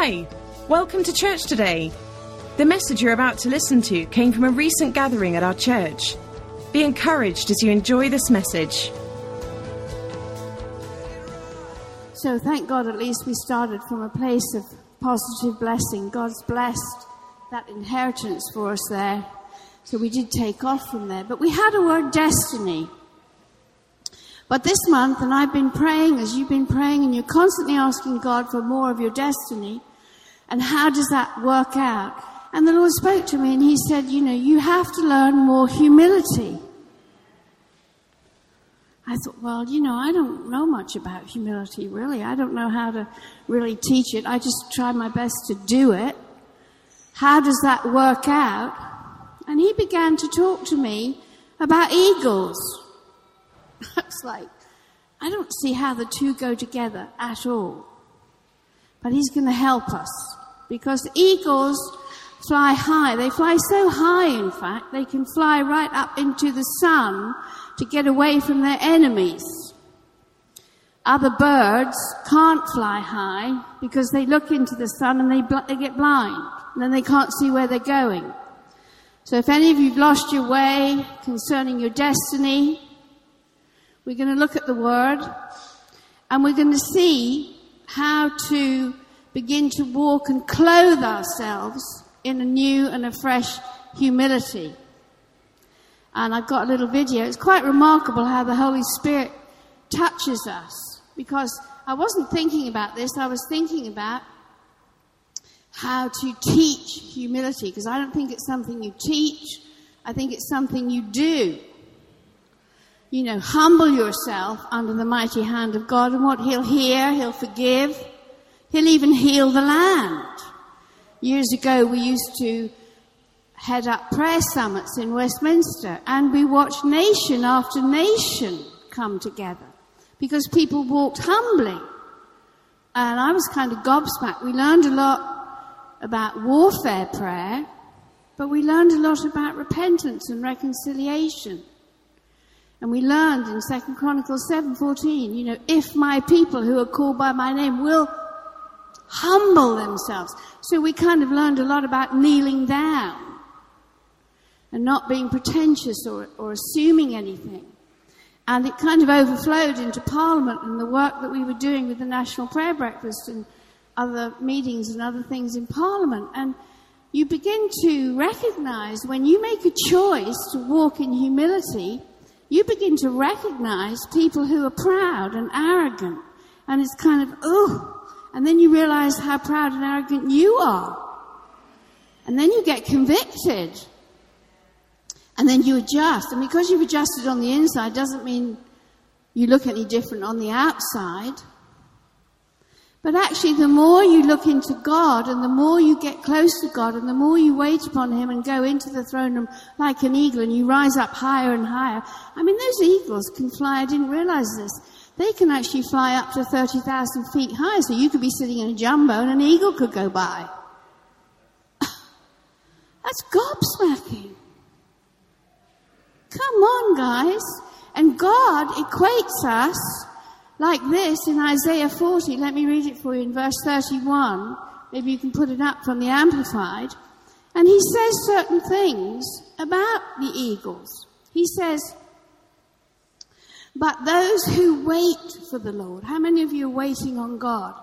Hi, welcome to church today. The message you're about to listen to came from a recent gathering at our church. Be encouraged as you enjoy this message. So thank God at least we started from a place of positive blessing. God's blessed that inheritance for us there. So we did take off from there. But we had a word destiny. But this month, and I've been praying as you've been praying, and you're constantly asking God for more of your destiny. And how does that work out? And the Lord spoke to me and He said, You know, you have to learn more humility. I thought, well, you know, I don't know much about humility, really. I don't know how to really teach it. I just try my best to do it. How does that work out? And he began to talk to me about eagles. I like, I don't see how the two go together at all. But he's going to help us because eagles fly high. They fly so high, in fact, they can fly right up into the sun to get away from their enemies. Other birds can't fly high because they look into the sun and they, bl- they get blind and then they can't see where they're going. So if any of you've lost your way concerning your destiny, we're going to look at the word and we're going to see how to begin to walk and clothe ourselves in a new and a fresh humility. And I've got a little video. It's quite remarkable how the Holy Spirit touches us because I wasn't thinking about this. I was thinking about how to teach humility because I don't think it's something you teach. I think it's something you do. You know, humble yourself under the mighty hand of God and what He'll hear, He'll forgive, He'll even heal the land. Years ago we used to head up prayer summits in Westminster and we watched nation after nation come together because people walked humbly. And I was kind of gobsmacked. We learned a lot about warfare prayer, but we learned a lot about repentance and reconciliation. And we learned in 2 Chronicles 7:14, you know, if my people who are called by my name will humble themselves. So we kind of learned a lot about kneeling down and not being pretentious or, or assuming anything. And it kind of overflowed into Parliament and the work that we were doing with the National Prayer Breakfast and other meetings and other things in Parliament. And you begin to recognize when you make a choice to walk in humility, you begin to recognize people who are proud and arrogant. And it's kind of, oh, and then you realize how proud and arrogant you are. And then you get convicted. And then you adjust. And because you've adjusted on the inside doesn't mean you look any different on the outside. But actually, the more you look into God and the more you get close to God and the more you wait upon Him and go into the throne room like an eagle and you rise up higher and higher. I mean, those eagles can fly. I didn't realize this. They can actually fly up to 30,000 feet high. So you could be sitting in a jumbo and an eagle could go by. That's gobsmacking. Come on, guys. And God equates us like this in Isaiah 40. Let me read it for you in verse 31. Maybe you can put it up from the Amplified. And he says certain things about the eagles. He says, but those who wait for the Lord, how many of you are waiting on God?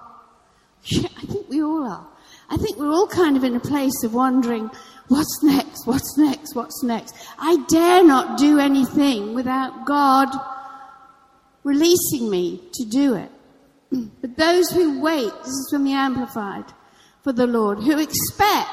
I think we all are. I think we're all kind of in a place of wondering, what's next? What's next? What's next? I dare not do anything without God releasing me to do it. But those who wait, this is from the Amplified, for the Lord, who expect,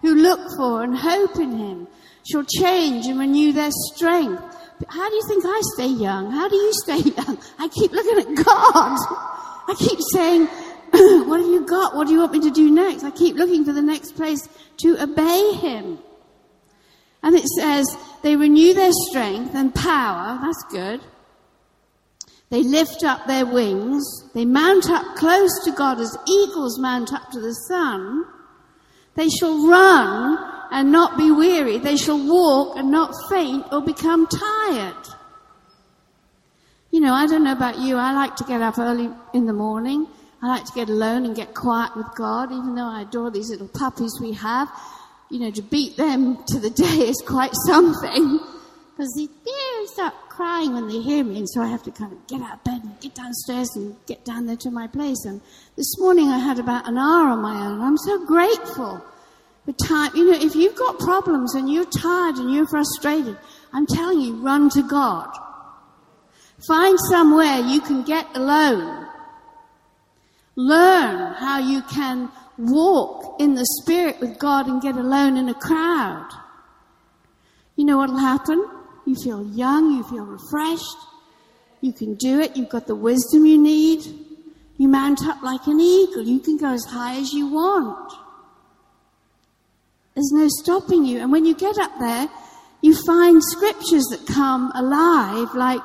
who look for and hope in Him, shall change and renew their strength. How do you think I stay young? How do you stay young? I keep looking at God. I keep saying, what have you got? What do you want me to do next? I keep looking for the next place to obey Him. And it says, they renew their strength and power. That's good. They lift up their wings. They mount up close to God as eagles mount up to the sun. They shall run and not be weary. They shall walk and not faint or become tired. You know, I don't know about you. I like to get up early in the morning. I like to get alone and get quiet with God, even though I adore these little puppies we have. You know, to beat them to the day is quite something. Because they yeah, start crying when they hear me, and so I have to kind of get out of bed and get downstairs and get down there to my place. And this morning I had about an hour on my own. I'm so grateful for time. You know, if you've got problems and you're tired and you're frustrated, I'm telling you, run to God. Find somewhere you can get alone Learn how you can walk in the Spirit with God and get alone in a crowd. You know what'll happen? You feel young, you feel refreshed, you can do it, you've got the wisdom you need. You mount up like an eagle, you can go as high as you want. There's no stopping you. And when you get up there, you find scriptures that come alive, like,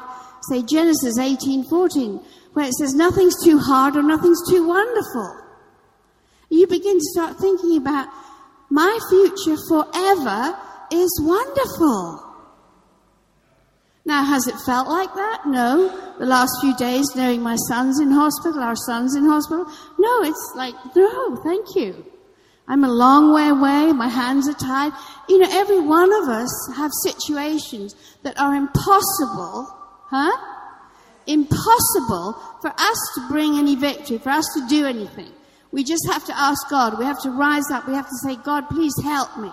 say, Genesis 18:14 where it says nothing's too hard or nothing's too wonderful. You begin to start thinking about my future forever is wonderful. Now, has it felt like that? No. The last few days, knowing my son's in hospital, our son's in hospital. No, it's like, no, thank you. I'm a long way away. My hands are tied. You know, every one of us have situations that are impossible, huh? impossible for us to bring any victory, for us to do anything. We just have to ask God. We have to rise up. We have to say, God, please help me.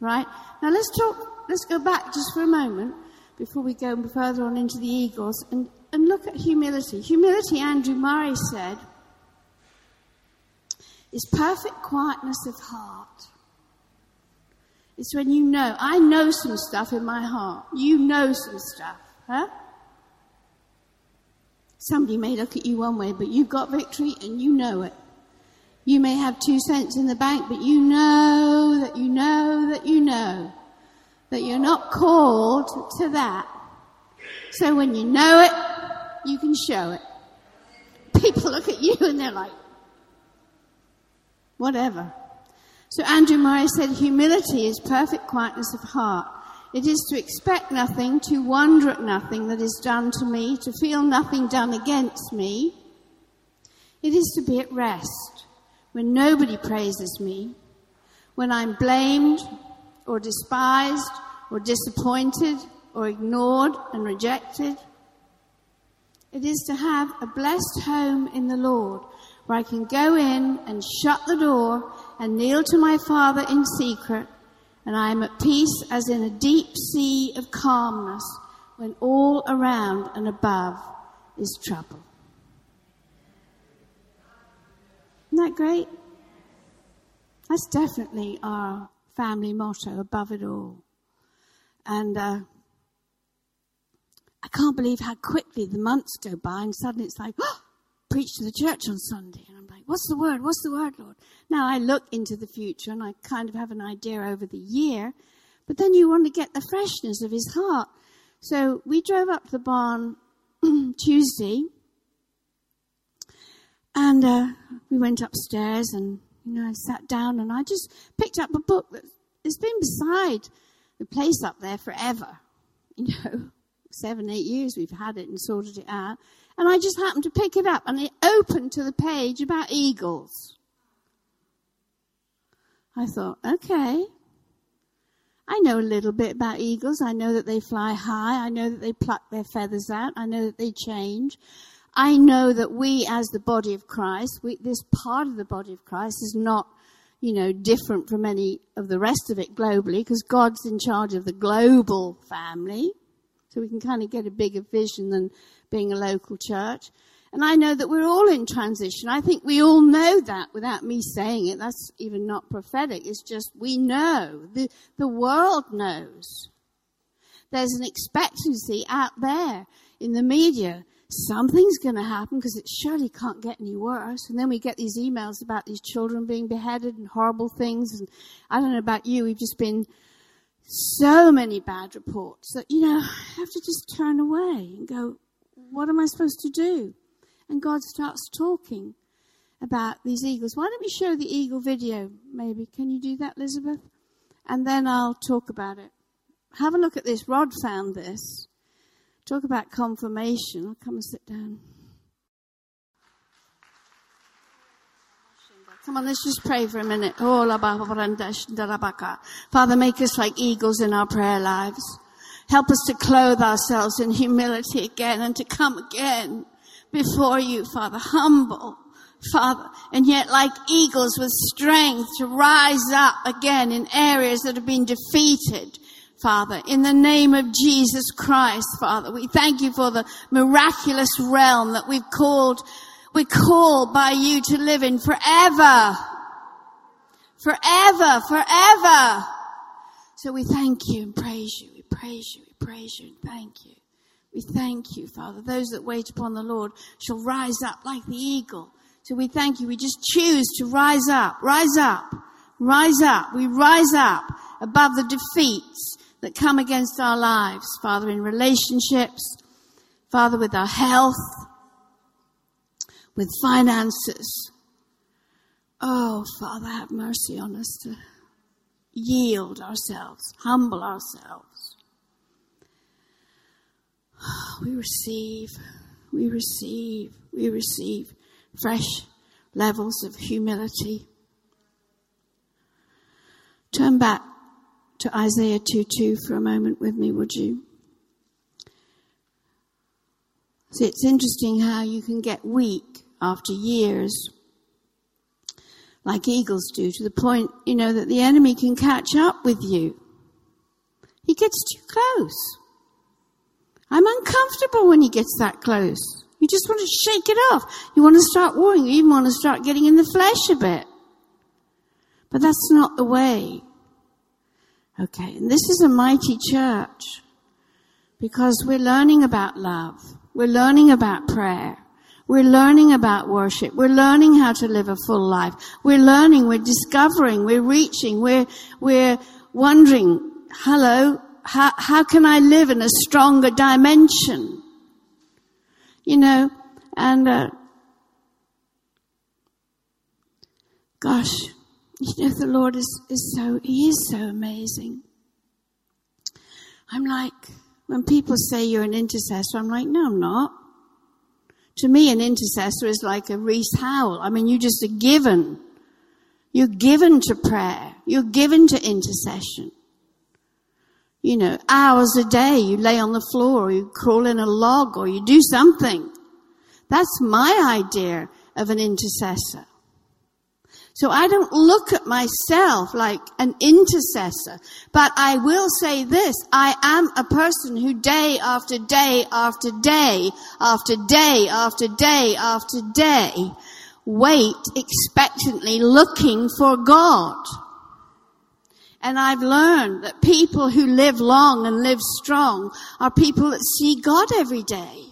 Right? Now let's talk, let's go back just for a moment before we go further on into the eagles and, and look at humility. Humility, Andrew Murray said, is perfect quietness of heart. It's when you know, I know some stuff in my heart. You know some stuff, huh? Somebody may look at you one way, but you've got victory and you know it. You may have two cents in the bank, but you know that you know that you know that you're not called to that. So when you know it, you can show it. People look at you and they're like, whatever. So Andrew Murray said, humility is perfect quietness of heart. It is to expect nothing, to wonder at nothing that is done to me, to feel nothing done against me. It is to be at rest when nobody praises me, when I'm blamed or despised or disappointed or ignored and rejected. It is to have a blessed home in the Lord where I can go in and shut the door and kneel to my Father in secret and I am at peace as in a deep sea of calmness when all around and above is trouble. Isn't that great? That's definitely our family motto, above it all. And uh, I can't believe how quickly the months go by, and suddenly it's like, oh, preach to the church on Sunday. And I'm like, what's the word? What's the word, Lord? Now I look into the future and I kind of have an idea over the year, but then you want to get the freshness of his heart. So we drove up to the barn Tuesday and uh, we went upstairs and, you know, I sat down and I just picked up a book that has been beside the place up there forever. You know, seven, eight years we've had it and sorted it out. And I just happened to pick it up and it opened to the page about eagles. I thought, okay. I know a little bit about eagles. I know that they fly high. I know that they pluck their feathers out. I know that they change. I know that we, as the body of Christ, we, this part of the body of Christ is not, you know, different from any of the rest of it globally because God's in charge of the global family. So we can kind of get a bigger vision than being a local church. And I know that we're all in transition. I think we all know that without me saying it. That's even not prophetic. It's just we know. The, the world knows. There's an expectancy out there in the media. Something's going to happen because it surely can't get any worse. And then we get these emails about these children being beheaded and horrible things. And I don't know about you. We've just been so many bad reports that, you know, I have to just turn away and go, what am I supposed to do? and God starts talking about these eagles. Why don't we show the eagle video, maybe? Can you do that, Elizabeth? And then I'll talk about it. Have a look at this. Rod found this. Talk about confirmation. I'll come and sit down. Come on, let's just pray for a minute. Father, make us like eagles in our prayer lives. Help us to clothe ourselves in humility again and to come again before you, Father, humble, Father, and yet like eagles with strength to rise up again in areas that have been defeated. Father, in the name of Jesus Christ, Father, we thank you for the miraculous realm that we've called, we're called by you to live in forever. Forever, forever. So we thank you and praise you. We praise you. We praise you and thank you. We thank you, Father. Those that wait upon the Lord shall rise up like the eagle. So we thank you. We just choose to rise up, rise up, rise up. We rise up above the defeats that come against our lives, Father, in relationships, Father, with our health, with finances. Oh, Father, have mercy on us to yield ourselves, humble ourselves we receive, we receive, we receive fresh levels of humility. Turn back to Isaiah 2 2 for a moment with me, would you? See, it's interesting how you can get weak after years, like eagles do, to the point, you know, that the enemy can catch up with you. He gets too close. I'm uncomfortable when he gets that close. You just want to shake it off. You want to start warring. You even want to start getting in the flesh a bit. But that's not the way. Okay, and this is a mighty church because we're learning about love. We're learning about prayer. We're learning about worship. We're learning how to live a full life. We're learning, we're discovering, we're reaching, we're, we're wondering, hello, how, how can I live in a stronger dimension? You know, and, uh, gosh, you know, the Lord is, is so, He is so amazing. I'm like, when people say you're an intercessor, I'm like, no, I'm not. To me, an intercessor is like a Rees Howell. I mean, you just are given. You're given to prayer. You're given to intercession you know, hours a day. You lay on the floor or you crawl in a log or you do something. That's my idea of an intercessor. So I don't look at myself like an intercessor, but I will say this. I am a person who day after day after day after day after day after day wait expectantly looking for God. And I've learned that people who live long and live strong are people that see God every day.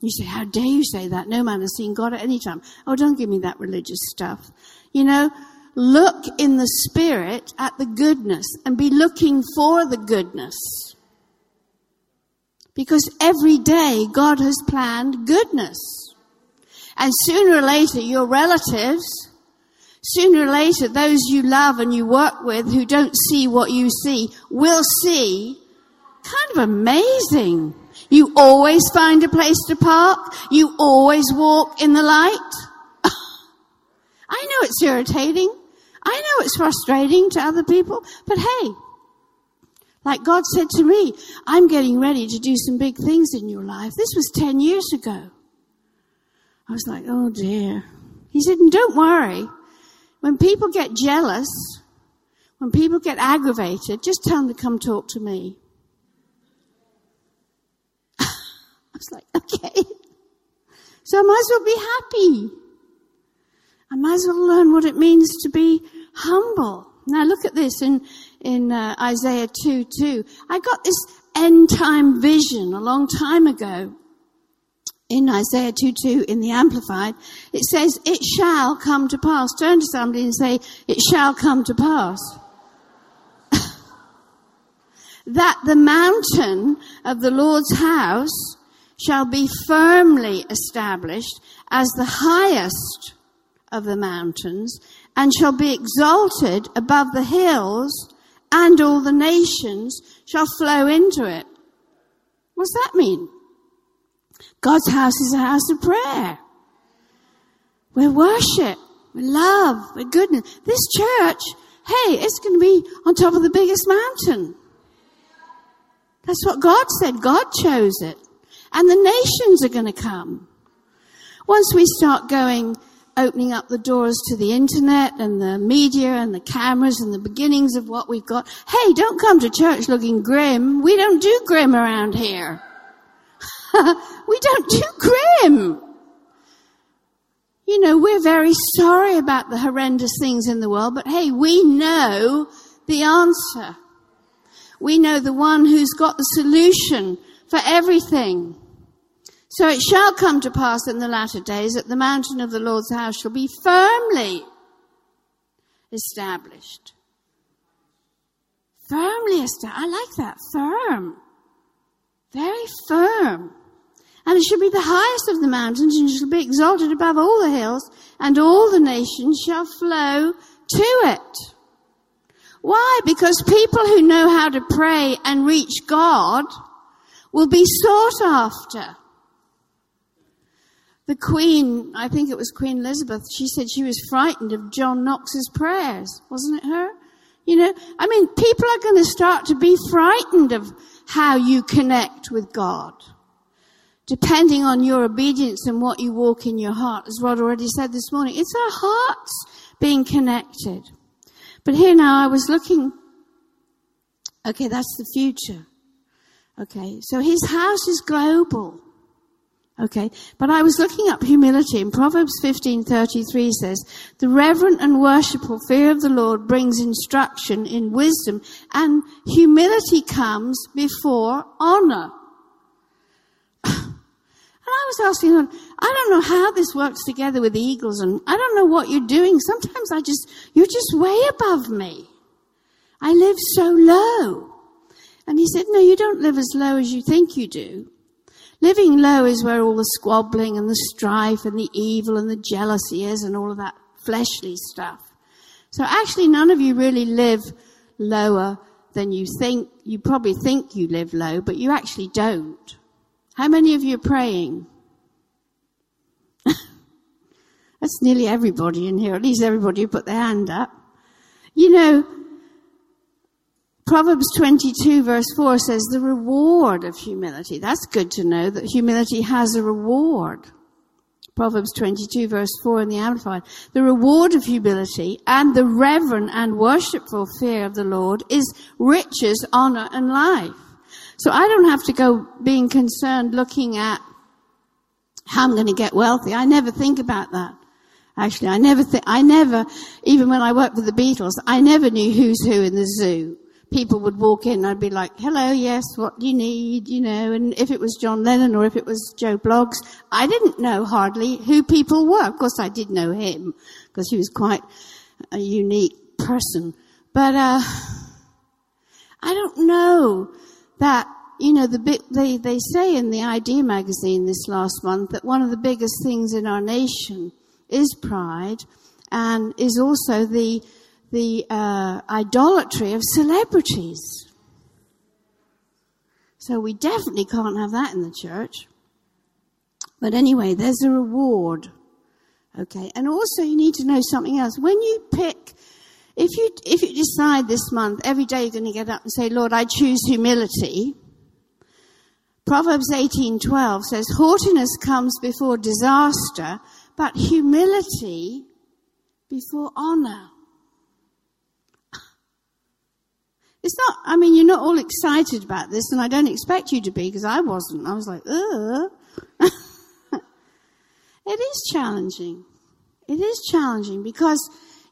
You say, how dare you say that? No man has seen God at any time. Oh, don't give me that religious stuff. You know, look in the spirit at the goodness and be looking for the goodness. Because every day God has planned goodness. And sooner or later your relatives Sooner or later, those you love and you work with who don't see what you see will see. Kind of amazing. You always find a place to park. You always walk in the light. I know it's irritating. I know it's frustrating to other people, but hey, like God said to me, I'm getting ready to do some big things in your life. This was 10 years ago. I was like, oh dear. He said, and don't worry. When people get jealous, when people get aggravated, just tell them to come talk to me. I was like, okay. So I might as well be happy. I might as well learn what it means to be humble. Now look at this in, in uh, Isaiah 2, 2. I got this end time vision a long time ago in Isaiah 2 2 in the Amplified, it says, It shall come to pass. Turn to somebody and say, It shall come to pass. that the mountain of the Lord's house shall be firmly established as the highest of the mountains and shall be exalted above the hills and all the nations shall flow into it. What's that mean? God's house is a house of prayer. We're worship. We're love. We're goodness. This church, hey, it's going to be on top of the biggest mountain. That's what God said. God chose it. And the nations are going to come. Once we start going, opening up the doors to the internet and the media and the cameras and the beginnings of what we've got. Hey, don't come to church looking grim. We don't do grim around here. we don't do grim. You know, we're very sorry about the horrendous things in the world, but hey, we know the answer. We know the one who's got the solution for everything. So it shall come to pass in the latter days that the mountain of the Lord's house shall be firmly established. Firmly established. I like that. Firm. Very firm. And it shall be the highest of the mountains and it shall be exalted above all the hills and all the nations shall flow to it. Why? Because people who know how to pray and reach God will be sought after. The Queen, I think it was Queen Elizabeth, she said she was frightened of John Knox's prayers. Wasn't it her? You know, I mean, people are going to start to be frightened of how you connect with God. Depending on your obedience and what you walk in your heart, as Rod already said this morning, it's our hearts being connected. But here now I was looking, okay, that's the future. Okay, so his house is global. Okay, but I was looking up humility and Proverbs 15:33 says, "The reverent and worshipful fear of the Lord brings instruction in wisdom, and humility comes before honor." And I was asking, him, I don't know how this works together with the eagles, and I don't know what you're doing. Sometimes I just, you're just way above me. I live so low. And he said, No, you don't live as low as you think you do. Living low is where all the squabbling and the strife and the evil and the jealousy is and all of that fleshly stuff. So actually none of you really live lower than you think. You probably think you live low, but you actually don't. How many of you are praying? That's nearly everybody in here, at least everybody who put their hand up. You know, Proverbs 22 verse 4 says the reward of humility. That's good to know that humility has a reward. Proverbs 22 verse 4 in the Amplified. The reward of humility and the reverent and worshipful fear of the Lord is riches, honor, and life. So I don't have to go being concerned looking at how I'm going to get wealthy. I never think about that. Actually, I never think, I never, even when I worked with the Beatles, I never knew who's who in the zoo people would walk in, I'd be like, hello, yes, what do you need? You know, and if it was John Lennon or if it was Joe Bloggs, I didn't know hardly who people were. Of course, I did know him because he was quite a unique person. But, uh, I don't know that, you know, the they, they say in the Idea magazine this last month that one of the biggest things in our nation is pride and is also the the uh, idolatry of celebrities. So we definitely can't have that in the church. But anyway, there's a reward. Okay. And also you need to know something else. When you pick, if you, if you decide this month, every day you're going to get up and say, Lord, I choose humility. Proverbs 18:12 says, "Haughtiness comes before disaster, but humility before honor." It's not, I mean, you're not all excited about this, and I don't expect you to be, because I wasn't. I was like, ugh. it is challenging. It is challenging because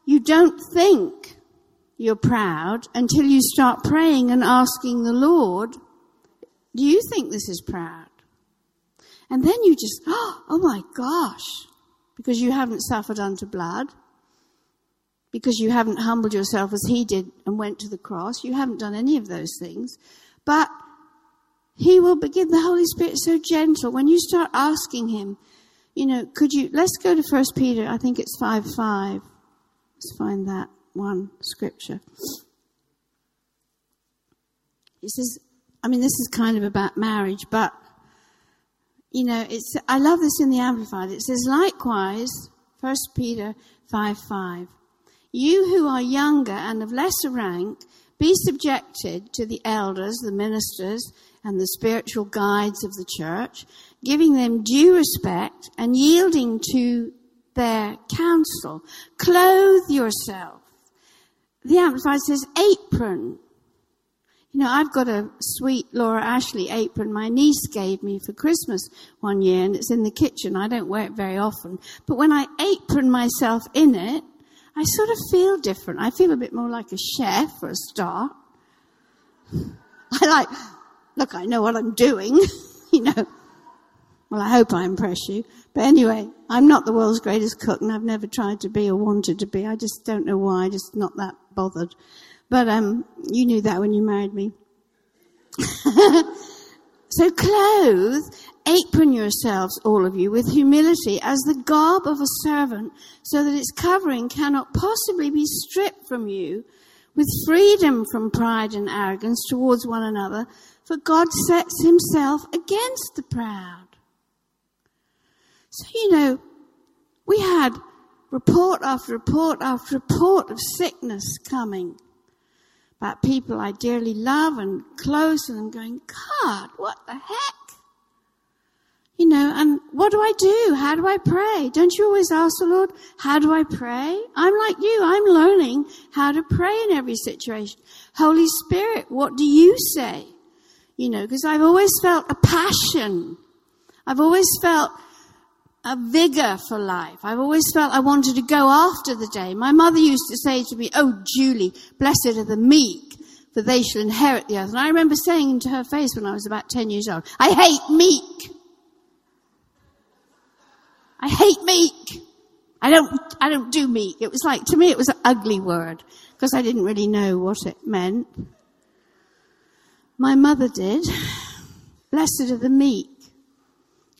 you don't think you're proud until you start praying and asking the Lord, do you think this is proud? And then you just, oh my gosh, because you haven't suffered unto blood because you haven't humbled yourself as he did and went to the cross. You haven't done any of those things. But he will begin, the Holy Spirit so gentle. When you start asking him, you know, could you, let's go to First Peter, I think it's 5 5. Let's find that one scripture. He says, I mean, this is kind of about marriage, but, you know, it's, I love this in the Amplified. It says, likewise, 1 Peter 5 5. You who are younger and of lesser rank, be subjected to the elders, the ministers, and the spiritual guides of the church, giving them due respect and yielding to their counsel. Clothe yourself. The Amplified says apron. You know, I've got a sweet Laura Ashley apron my niece gave me for Christmas one year and it's in the kitchen. I don't wear it very often. But when I apron myself in it, I sort of feel different. I feel a bit more like a chef for a start. I like, look, I know what I'm doing, you know. Well, I hope I impress you. But anyway, I'm not the world's greatest cook and I've never tried to be or wanted to be. I just don't know why, I'm just not that bothered. But, um, you knew that when you married me. so clothe, apron yourselves, all of you, with humility as the garb of a servant so that its covering cannot possibly be stripped from you with freedom from pride and arrogance towards one another, for God sets himself against the proud. So, you know, we had report after report after report of sickness coming about people I dearly love and close, and I'm going, God, what the heck? You know, and what do I do? How do I pray? Don't you always ask the Lord, how do I pray? I'm like you. I'm learning how to pray in every situation. Holy Spirit, what do you say? You know, because I've always felt a passion. I've always felt a vigor for life. I've always felt I wanted to go after the day. My mother used to say to me, Oh, Julie, blessed are the meek, for they shall inherit the earth. And I remember saying into her face when I was about 10 years old, I hate meek. I hate meek. I don't, I don't do meek. It was like, to me, it was an ugly word because I didn't really know what it meant. My mother did. Blessed are the meek,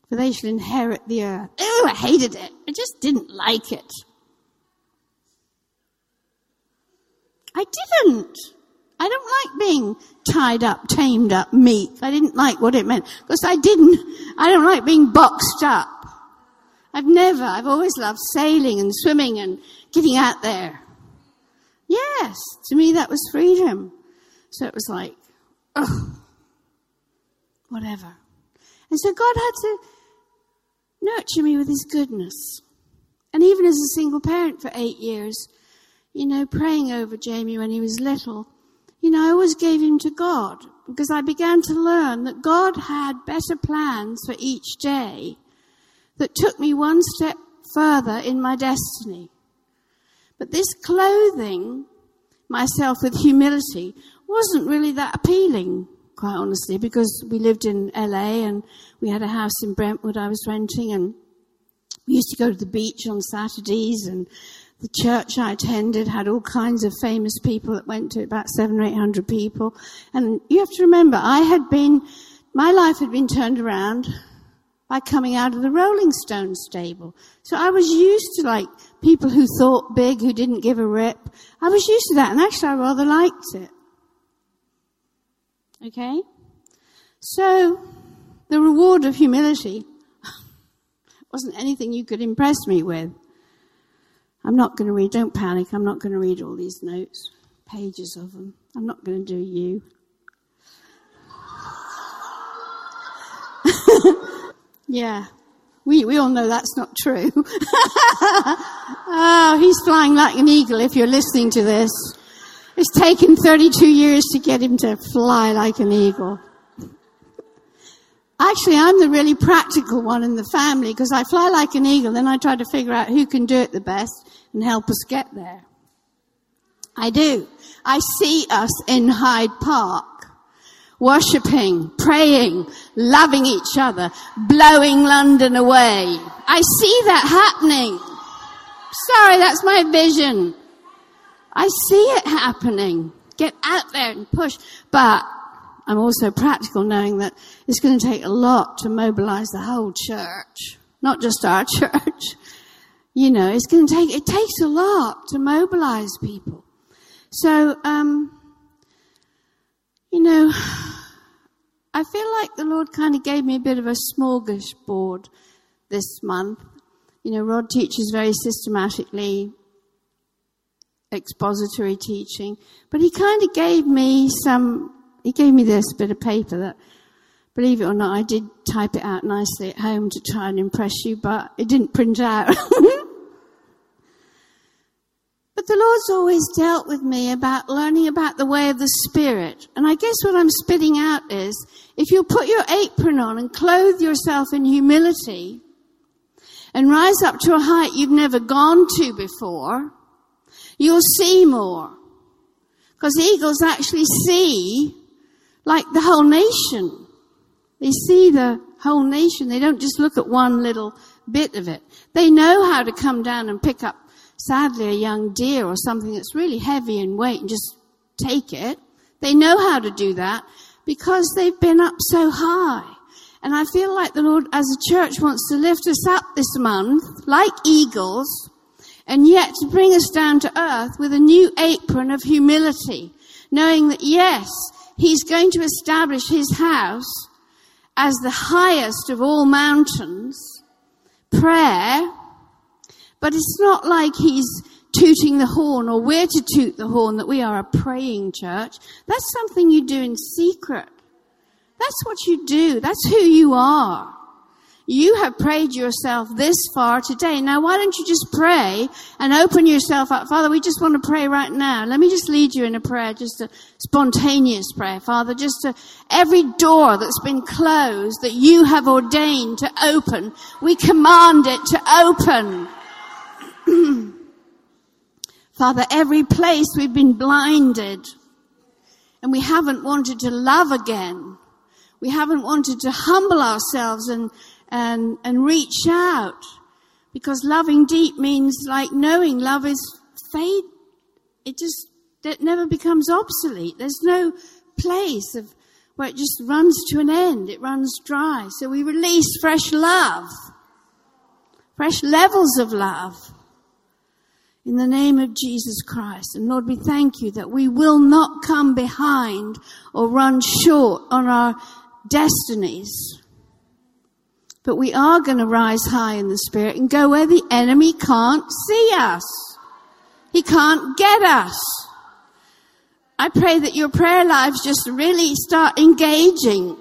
for they shall inherit the earth. Oh, I hated it. I just didn't like it. I didn't. I don't like being tied up, tamed up, meek. I didn't like what it meant because I didn't. I don't like being boxed up. I've never, I've always loved sailing and swimming and getting out there. Yes, to me that was freedom. So it was like, whatever. And so God had to nurture me with His goodness. And even as a single parent for eight years, you know, praying over Jamie when he was little, you know, I always gave him to God because I began to learn that God had better plans for each day that took me one step further in my destiny. But this clothing myself with humility wasn't really that appealing, quite honestly, because we lived in LA and we had a house in Brentwood I was renting and we used to go to the beach on Saturdays and the church I attended had all kinds of famous people that went to about seven or eight hundred people. And you have to remember, I had been, my life had been turned around by coming out of the Rolling Stone stable. So I was used to like people who thought big, who didn't give a rip. I was used to that and actually I rather liked it. Okay? So, the reward of humility wasn't anything you could impress me with. I'm not going to read, don't panic, I'm not going to read all these notes, pages of them. I'm not going to do you. Yeah. We, we all know that's not true. oh, he's flying like an eagle if you're listening to this. It's taken 32 years to get him to fly like an eagle. Actually, I'm the really practical one in the family because I fly like an eagle, then I try to figure out who can do it the best and help us get there. I do. I see us in Hyde Park worshipping, praying, loving each other, blowing London away. I see that happening. Sorry, that's my vision. I see it happening. Get out there and push. But I'm also practical knowing that it's going to take a lot to mobilize the whole church, not just our church. You know, it's going to take, it takes a lot to mobilize people. So, um, you know, I feel like the Lord kind of gave me a bit of a smorgasbord this month You know, Rod teaches very systematically, expository teaching, but he kind of gave me some, he gave me this bit of paper that, believe it or not, I did type it out nicely at home to try and impress you, but it didn't print out. But the Lord's always dealt with me about learning about the way of the Spirit. And I guess what I'm spitting out is, if you put your apron on and clothe yourself in humility and rise up to a height you've never gone to before, you'll see more. Because eagles actually see like the whole nation. They see the whole nation. They don't just look at one little bit of it. They know how to come down and pick up sadly a young deer or something that's really heavy in weight and just take it. They know how to do that because they've been up so high. And I feel like the Lord as a church wants to lift us up this month like eagles and yet to bring us down to earth with a new apron of humility, knowing that yes, He's going to establish His house as the highest of all mountains. Prayer but it's not like he's tooting the horn or we're to toot the horn that we are a praying church. That's something you do in secret. That's what you do. That's who you are. You have prayed yourself this far today. Now why don't you just pray and open yourself up? Father, we just want to pray right now. Let me just lead you in a prayer, just a spontaneous prayer. Father, just to, every door that's been closed that you have ordained to open, we command it to open. Father, every place we've been blinded and we haven't wanted to love again. We haven't wanted to humble ourselves and, and, and reach out because loving deep means like knowing love is fade. It just, it never becomes obsolete. There's no place of where it just runs to an end. It runs dry. So we release fresh love, fresh levels of love in the name of Jesus Christ. And Lord, we thank you that we will not come behind or run short on our destinies. But we are going to rise high in the spirit and go where the enemy can't see us. He can't get us. I pray that your prayer lives just really start engaging.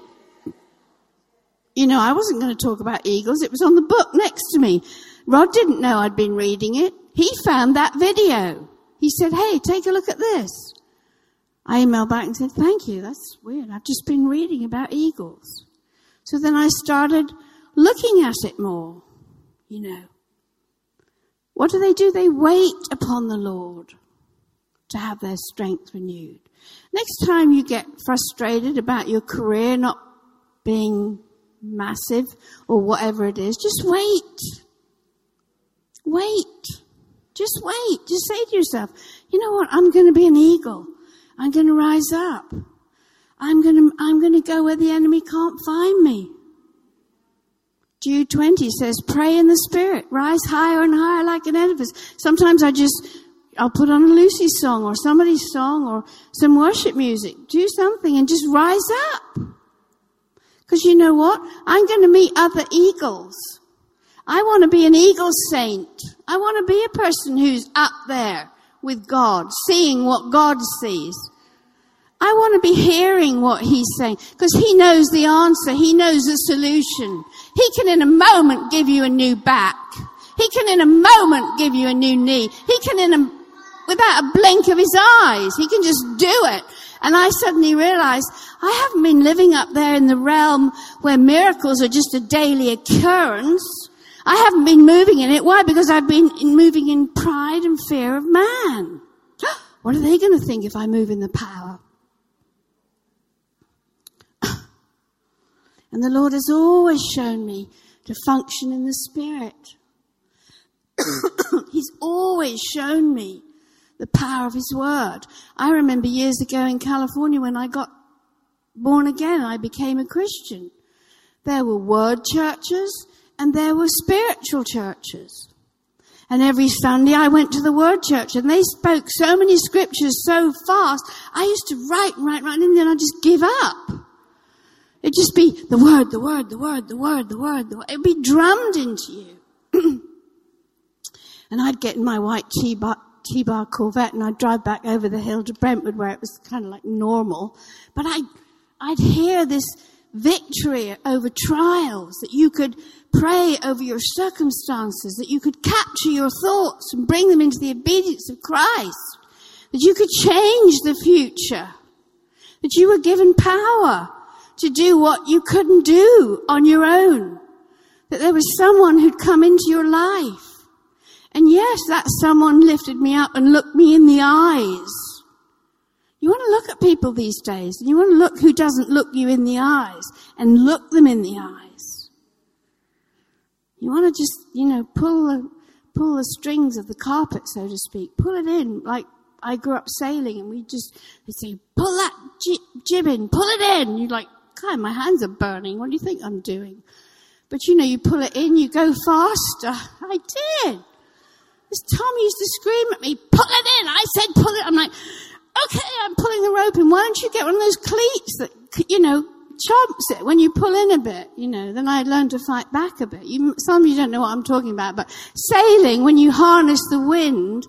You know, I wasn't going to talk about eagles. It was on the book next to me. Rod didn't know I'd been reading it. He found that video. He said, Hey, take a look at this. I emailed back and said, Thank you. That's weird. I've just been reading about eagles. So then I started looking at it more, you know. What do they do? They wait upon the Lord to have their strength renewed. Next time you get frustrated about your career not being massive or whatever it is, just wait. Wait. Just wait. Just say to yourself, you know what? I'm going to be an eagle. I'm going to rise up. I'm going to, I'm going to go where the enemy can't find me. Jude 20 says, pray in the spirit, rise higher and higher like an edifice. Sometimes I just, I'll put on a Lucy song or somebody's song or some worship music. Do something and just rise up. Cause you know what? I'm going to meet other eagles. I want to be an eagle saint. I want to be a person who's up there with God, seeing what God sees. I want to be hearing what he's saying because he knows the answer. He knows the solution. He can in a moment give you a new back. He can in a moment give you a new knee. He can in a, without a blink of his eyes, he can just do it. And I suddenly realized I haven't been living up there in the realm where miracles are just a daily occurrence. I haven't been moving in it. Why? Because I've been moving in pride and fear of man. What are they going to think if I move in the power? And the Lord has always shown me to function in the Spirit. He's always shown me the power of His Word. I remember years ago in California when I got born again, I became a Christian. There were word churches and there were spiritual churches. And every Sunday I went to the Word Church and they spoke so many scriptures so fast. I used to write and write and write and then I'd just give up. It'd just be the Word, the Word, the Word, the Word, the Word, the Word. It'd be drummed into you. And I'd get in my white T-bar, Corvette and I'd drive back over the hill to Brentwood where it was kind of like normal. But I, I'd hear this victory over trials, that you could pray over your circumstances, that you could capture your thoughts and bring them into the obedience of Christ, that you could change the future, that you were given power to do what you couldn't do on your own, that there was someone who'd come into your life. And yes, that someone lifted me up and looked me in the eyes you want to look at people these days, and you want to look who doesn't look you in the eyes, and look them in the eyes. You want to just, you know, pull the, pull the strings of the carpet, so to speak. Pull it in, like I grew up sailing, and we just, they say, pull that jib in, pull it in. You're like, God, my hands are burning. What do you think I'm doing? But you know, you pull it in, you go faster. I did. This Tommy used to scream at me, pull it in. I said, pull it. I'm like, okay, I'm pulling the rope in. Why don't you get one of those cleats that, you know, chomps it when you pull in a bit, you know, then I learned to fight back a bit. You, some of you don't know what I'm talking about, but sailing, when you harness the wind,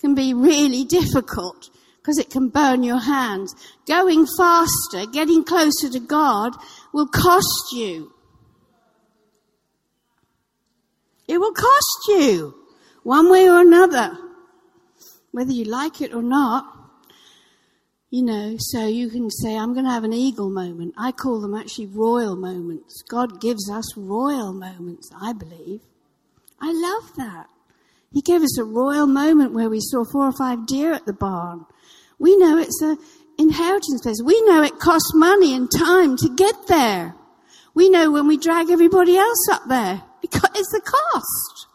can be really difficult because it can burn your hands. Going faster, getting closer to God will cost you. It will cost you one way or another, whether you like it or not. You know, so you can say, I'm going to have an eagle moment. I call them actually royal moments. God gives us royal moments, I believe. I love that. He gave us a royal moment where we saw four or five deer at the barn. We know it's an inheritance place. We know it costs money and time to get there. We know when we drag everybody else up there because it's the cost.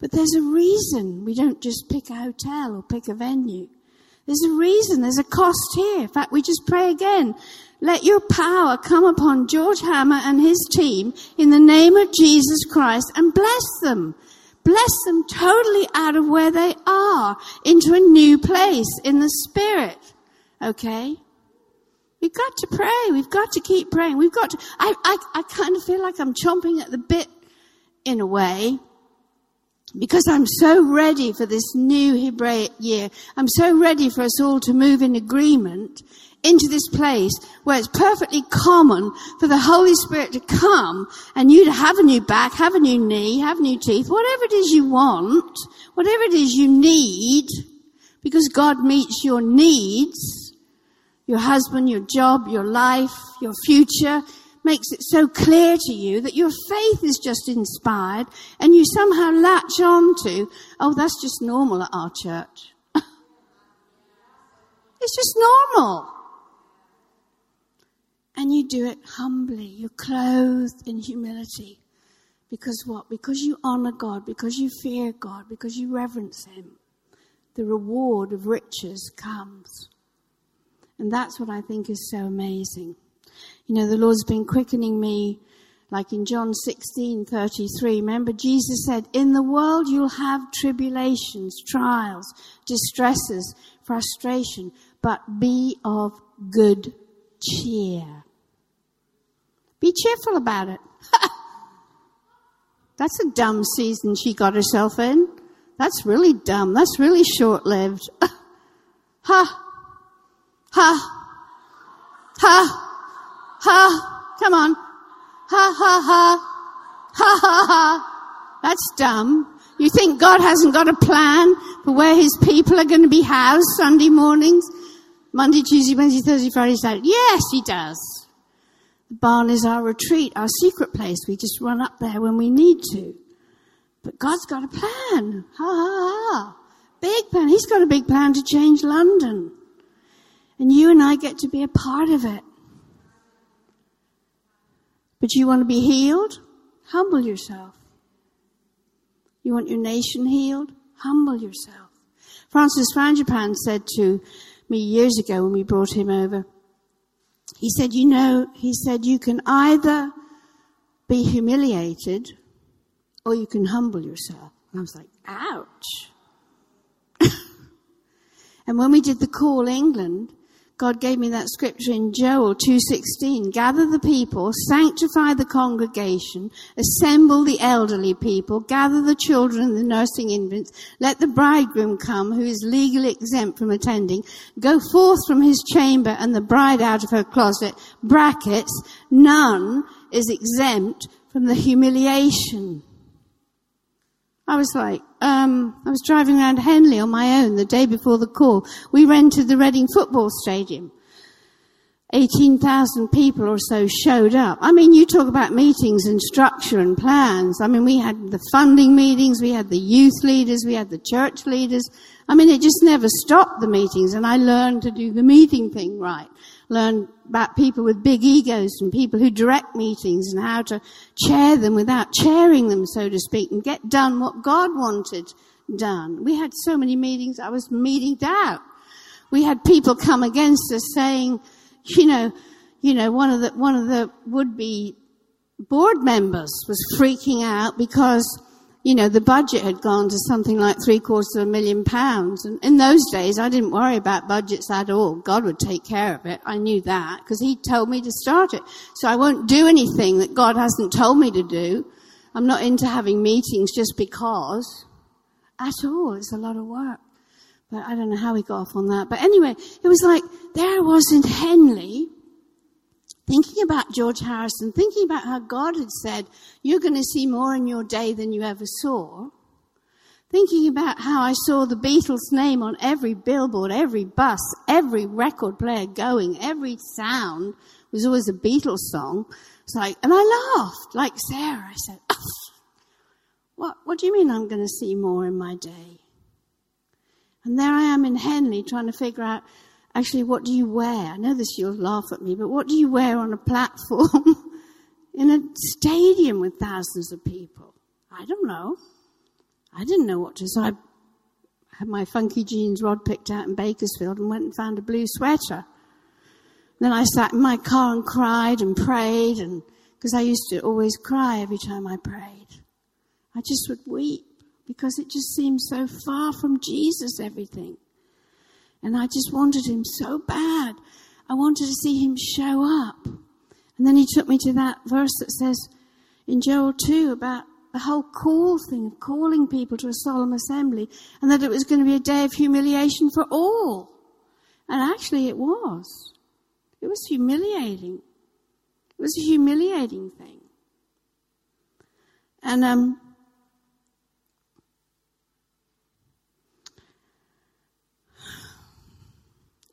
But there's a reason we don't just pick a hotel or pick a venue. There's a reason, there's a cost here. In fact, we just pray again. Let your power come upon George Hammer and his team in the name of Jesus Christ and bless them. Bless them totally out of where they are into a new place in the spirit. Okay? We've got to pray. We've got to keep praying. We've got to, I, I, I kind of feel like I'm chomping at the bit in a way because I'm so ready for this new Hebraic year. I'm so ready for us all to move in agreement into this place where it's perfectly common for the Holy Spirit to come and you to have a new back, have a new knee, have new teeth, whatever it is you want, whatever it is you need, because God meets your needs, your husband, your job, your life, your future, makes it so clear to you that your faith is just inspired and you somehow latch on to, oh, that's just normal at our church. it's just normal. And you do it humbly. You're clothed in humility. Because what? Because you honor God, because you fear God, because you reverence Him. The reward of riches comes. And that's what I think is so amazing. You know, the Lord's been quickening me, like in John 16, 33. Remember, Jesus said, In the world you'll have tribulations, trials, distresses, frustration, but be of good cheer. Be cheerful about it. That's a dumb season she got herself in. That's really dumb. That's really short lived. ha! Ha! Ha! Ha, come on. Ha, ha, ha. Ha, ha, ha. That's dumb. You think God hasn't got a plan for where his people are going to be housed Sunday mornings? Monday, Tuesday, Wednesday, Thursday, Friday, Saturday. Yes, he does. The barn is our retreat, our secret place. We just run up there when we need to. But God's got a plan. Ha ha ha. Big plan. He's got a big plan to change London. And you and I get to be a part of it. But you want to be healed? Humble yourself. You want your nation healed? Humble yourself. Francis Frangipane said to me years ago when we brought him over, he said, you know, he said, you can either be humiliated or you can humble yourself. And I was like, ouch. and when we did the Call England, God gave me that scripture in Joel 2:16. Gather the people, sanctify the congregation, assemble the elderly people, gather the children and the nursing infants, let the bridegroom come who is legally exempt from attending, go forth from his chamber and the bride out of her closet. Brackets, none is exempt from the humiliation. I was like, um, I was driving around Henley on my own the day before the call. We rented the Reading football stadium. 18,000 people or so showed up. I mean, you talk about meetings and structure and plans. I mean, we had the funding meetings, we had the youth leaders, we had the church leaders. I mean, it just never stopped the meetings and I learned to do the meeting thing right learn about people with big egos and people who direct meetings and how to chair them without chairing them, so to speak, and get done what God wanted done. We had so many meetings, I was meetinged out. We had people come against us saying, you know, you know, one of the, one of the would-be board members was freaking out because you know, the budget had gone to something like three quarters of a million pounds. And in those days, I didn't worry about budgets at all. God would take care of it. I knew that because He told me to start it. So I won't do anything that God hasn't told me to do. I'm not into having meetings just because at all. It's a lot of work. But I don't know how we got off on that. But anyway, it was like, there I was in Henley, thinking about George Harrison, thinking about how God had said, You're going to see more in your day than you ever saw. Thinking about how I saw the Beatles' name on every billboard, every bus, every record player going, every sound was always a Beatles song. It's like, and I laughed, like Sarah. I said, what, what do you mean I'm going to see more in my day? And there I am in Henley trying to figure out Actually, what do you wear? I know this, you'll laugh at me, but what do you wear on a platform in a stadium with thousands of people? I don't know. I didn't know what to, so I had my funky jeans rod picked out in Bakersfield and went and found a blue sweater. Then I sat in my car and cried and prayed and, because I used to always cry every time I prayed. I just would weep because it just seemed so far from Jesus, everything. And I just wanted him so bad. I wanted to see him show up. And then he took me to that verse that says in Joel 2 about the whole call thing of calling people to a solemn assembly and that it was going to be a day of humiliation for all. And actually it was. It was humiliating. It was a humiliating thing. And um,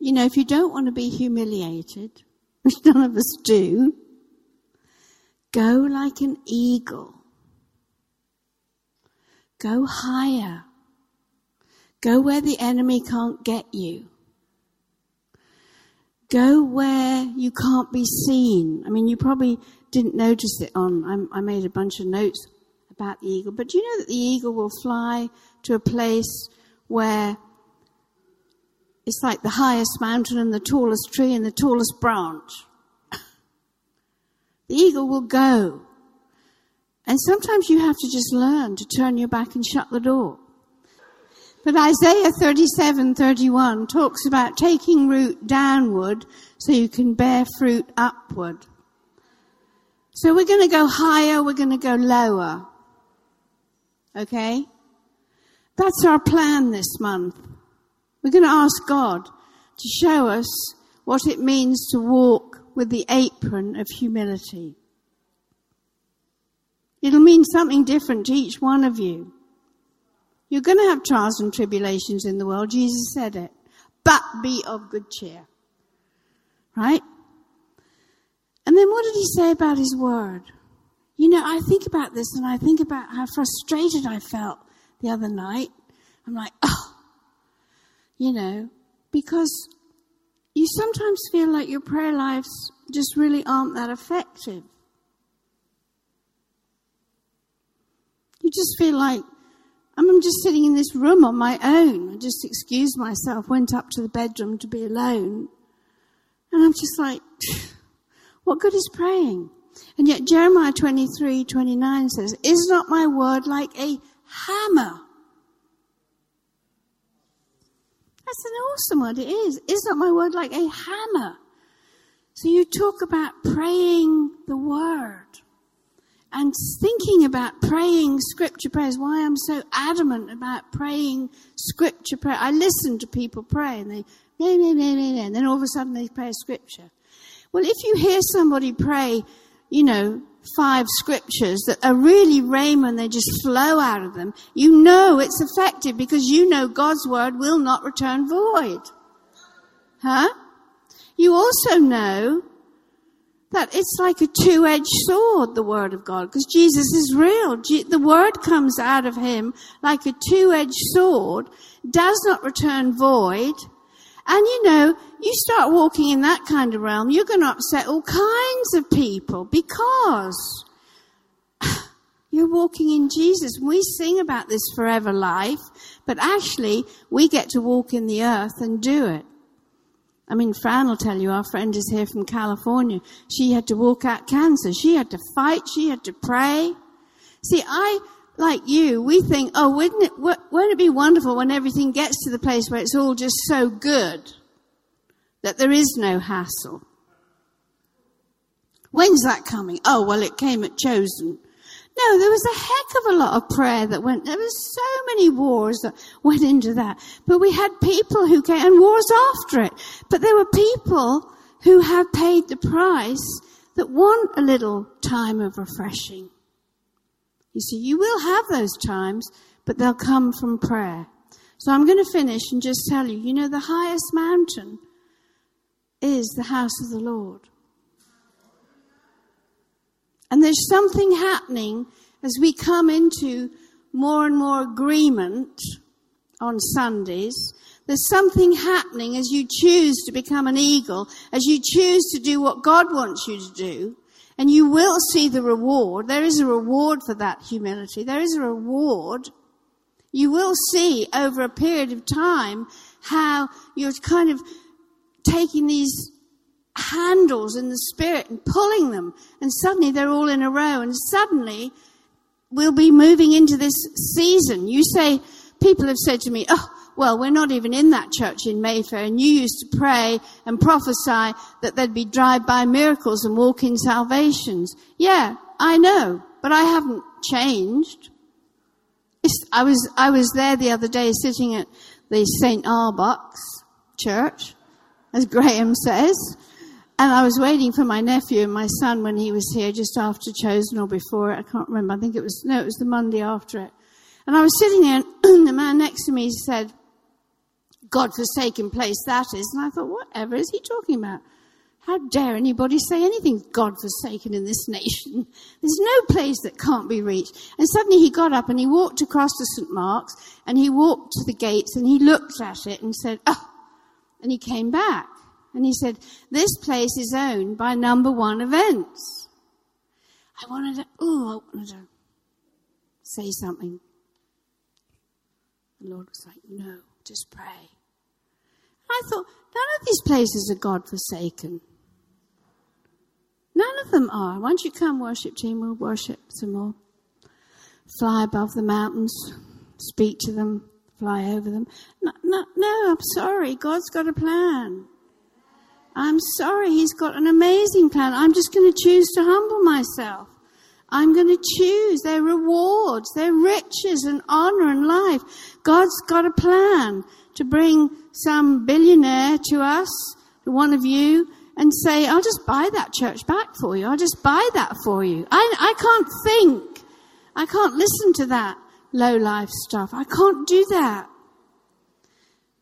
You know, if you don't want to be humiliated, which none of us do, go like an eagle. Go higher. Go where the enemy can't get you. Go where you can't be seen. I mean, you probably didn't notice it on, I, I made a bunch of notes about the eagle, but do you know that the eagle will fly to a place where it's like the highest mountain and the tallest tree and the tallest branch. The eagle will go. And sometimes you have to just learn to turn your back and shut the door. But Isaiah 37, 31 talks about taking root downward so you can bear fruit upward. So we're going to go higher, we're going to go lower. Okay? That's our plan this month. We're going to ask God to show us what it means to walk with the apron of humility. It'll mean something different to each one of you. You're going to have trials and tribulations in the world. Jesus said it. But be of good cheer. Right? And then what did he say about his word? You know, I think about this and I think about how frustrated I felt the other night. I'm like, oh, you know, because you sometimes feel like your prayer lives just really aren't that effective. You just feel like, I'm just sitting in this room on my own. I just excused myself, went up to the bedroom to be alone. And I'm just like, what good is praying? And yet Jeremiah 23, 29 says, is not my word like a hammer That's an awesome word. It is. Is not my word like a hammer? So you talk about praying the word and thinking about praying scripture prayers. Why I'm so adamant about praying scripture prayer. I listen to people pray and they, and then all of a sudden they pray scripture. Well, if you hear somebody pray, you know, five scriptures that are really and they just flow out of them, you know it's effective because you know God's word will not return void. Huh? You also know that it's like a two-edged sword, the word of God, because Jesus is real. The word comes out of him like a two-edged sword, does not return void, and you know, you start walking in that kind of realm, you're going to upset all kinds of people because you're walking in Jesus. We sing about this forever life, but actually we get to walk in the earth and do it. I mean, Fran will tell you, our friend is here from California. She had to walk out cancer. She had to fight. She had to pray. See, I, like you, we think, oh, wouldn't it, won't it be wonderful when everything gets to the place where it's all just so good that there is no hassle? When's that coming? Oh, well, it came at Chosen. No, there was a heck of a lot of prayer that went, there was so many wars that went into that. But we had people who came, and wars after it. But there were people who have paid the price that want a little time of refreshing. You see, you will have those times, but they'll come from prayer. So I'm going to finish and just tell you, you know, the highest mountain is the house of the Lord. And there's something happening as we come into more and more agreement on Sundays. There's something happening as you choose to become an eagle, as you choose to do what God wants you to do. And you will see the reward. There is a reward for that humility. There is a reward. You will see over a period of time how you're kind of taking these handles in the spirit and pulling them and suddenly they're all in a row and suddenly we'll be moving into this season. You say, people have said to me, oh, well, we're not even in that church in Mayfair, and you used to pray and prophesy that there'd be drive-by miracles and walk-in salvations. Yeah, I know, but I haven't changed. It's, I was, I was there the other day sitting at the St. Arbuck's church, as Graham says, and I was waiting for my nephew and my son when he was here just after Chosen or before it. I can't remember. I think it was, no, it was the Monday after it. And I was sitting there and the man next to me said, God-forsaken place that is. And I thought, whatever is he talking about? How dare anybody say anything God-forsaken in this nation? There's no place that can't be reached. And suddenly he got up and he walked across to St. Mark's and he walked to the gates and he looked at it and said, oh, and he came back. And he said, this place is owned by number one events. I wanted to, oh, I wanted to say something. The Lord was like, no, just pray. I thought, none of these places are God forsaken. None of them are. Don't you come, worship team? We'll worship some more. Fly above the mountains, speak to them, fly over them. No, no, no, I'm sorry. God's got a plan. I'm sorry. He's got an amazing plan. I'm just going to choose to humble myself. I'm going to choose. They're rewards. They're riches and honor and life. God's got a plan to bring some billionaire to us, one of you, and say, I'll just buy that church back for you. I'll just buy that for you. I, I can't think. I can't listen to that low life stuff. I can't do that.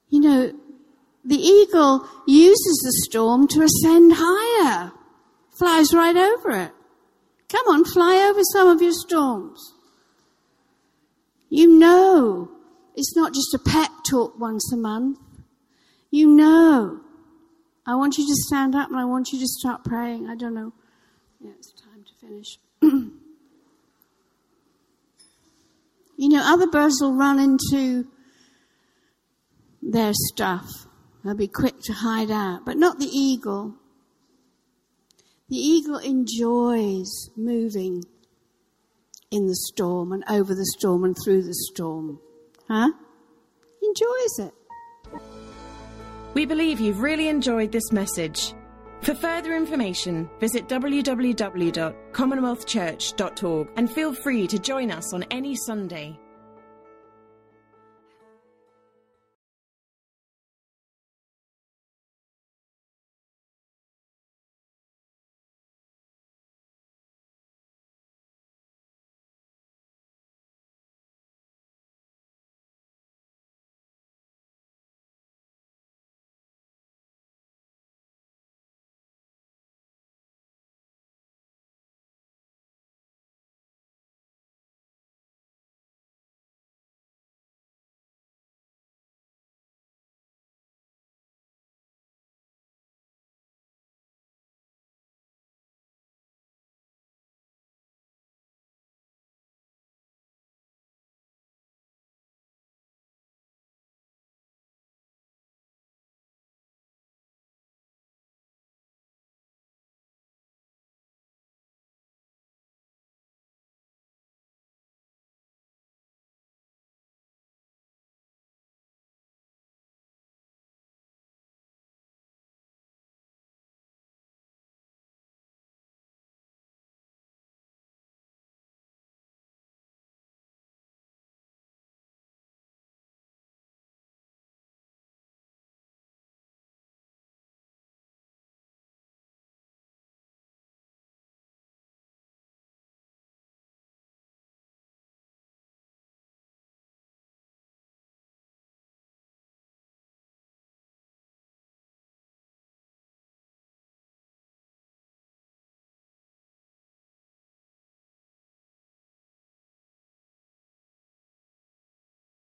You know, the eagle uses the storm to ascend higher. Flies right over it. Come on, fly over some of your storms. You know it's not just a pep talk once a month. You know. I want you to stand up and I want you to start praying. I don't know. Yeah, it's time to finish. you know, other birds will run into their stuff. They'll be quick to hide out, but not the eagle. The eagle enjoys moving in the storm and over the storm and through the storm. Huh? Enjoys it. We believe you've really enjoyed this message. For further information, visit www.commonwealthchurch.org and feel free to join us on any Sunday.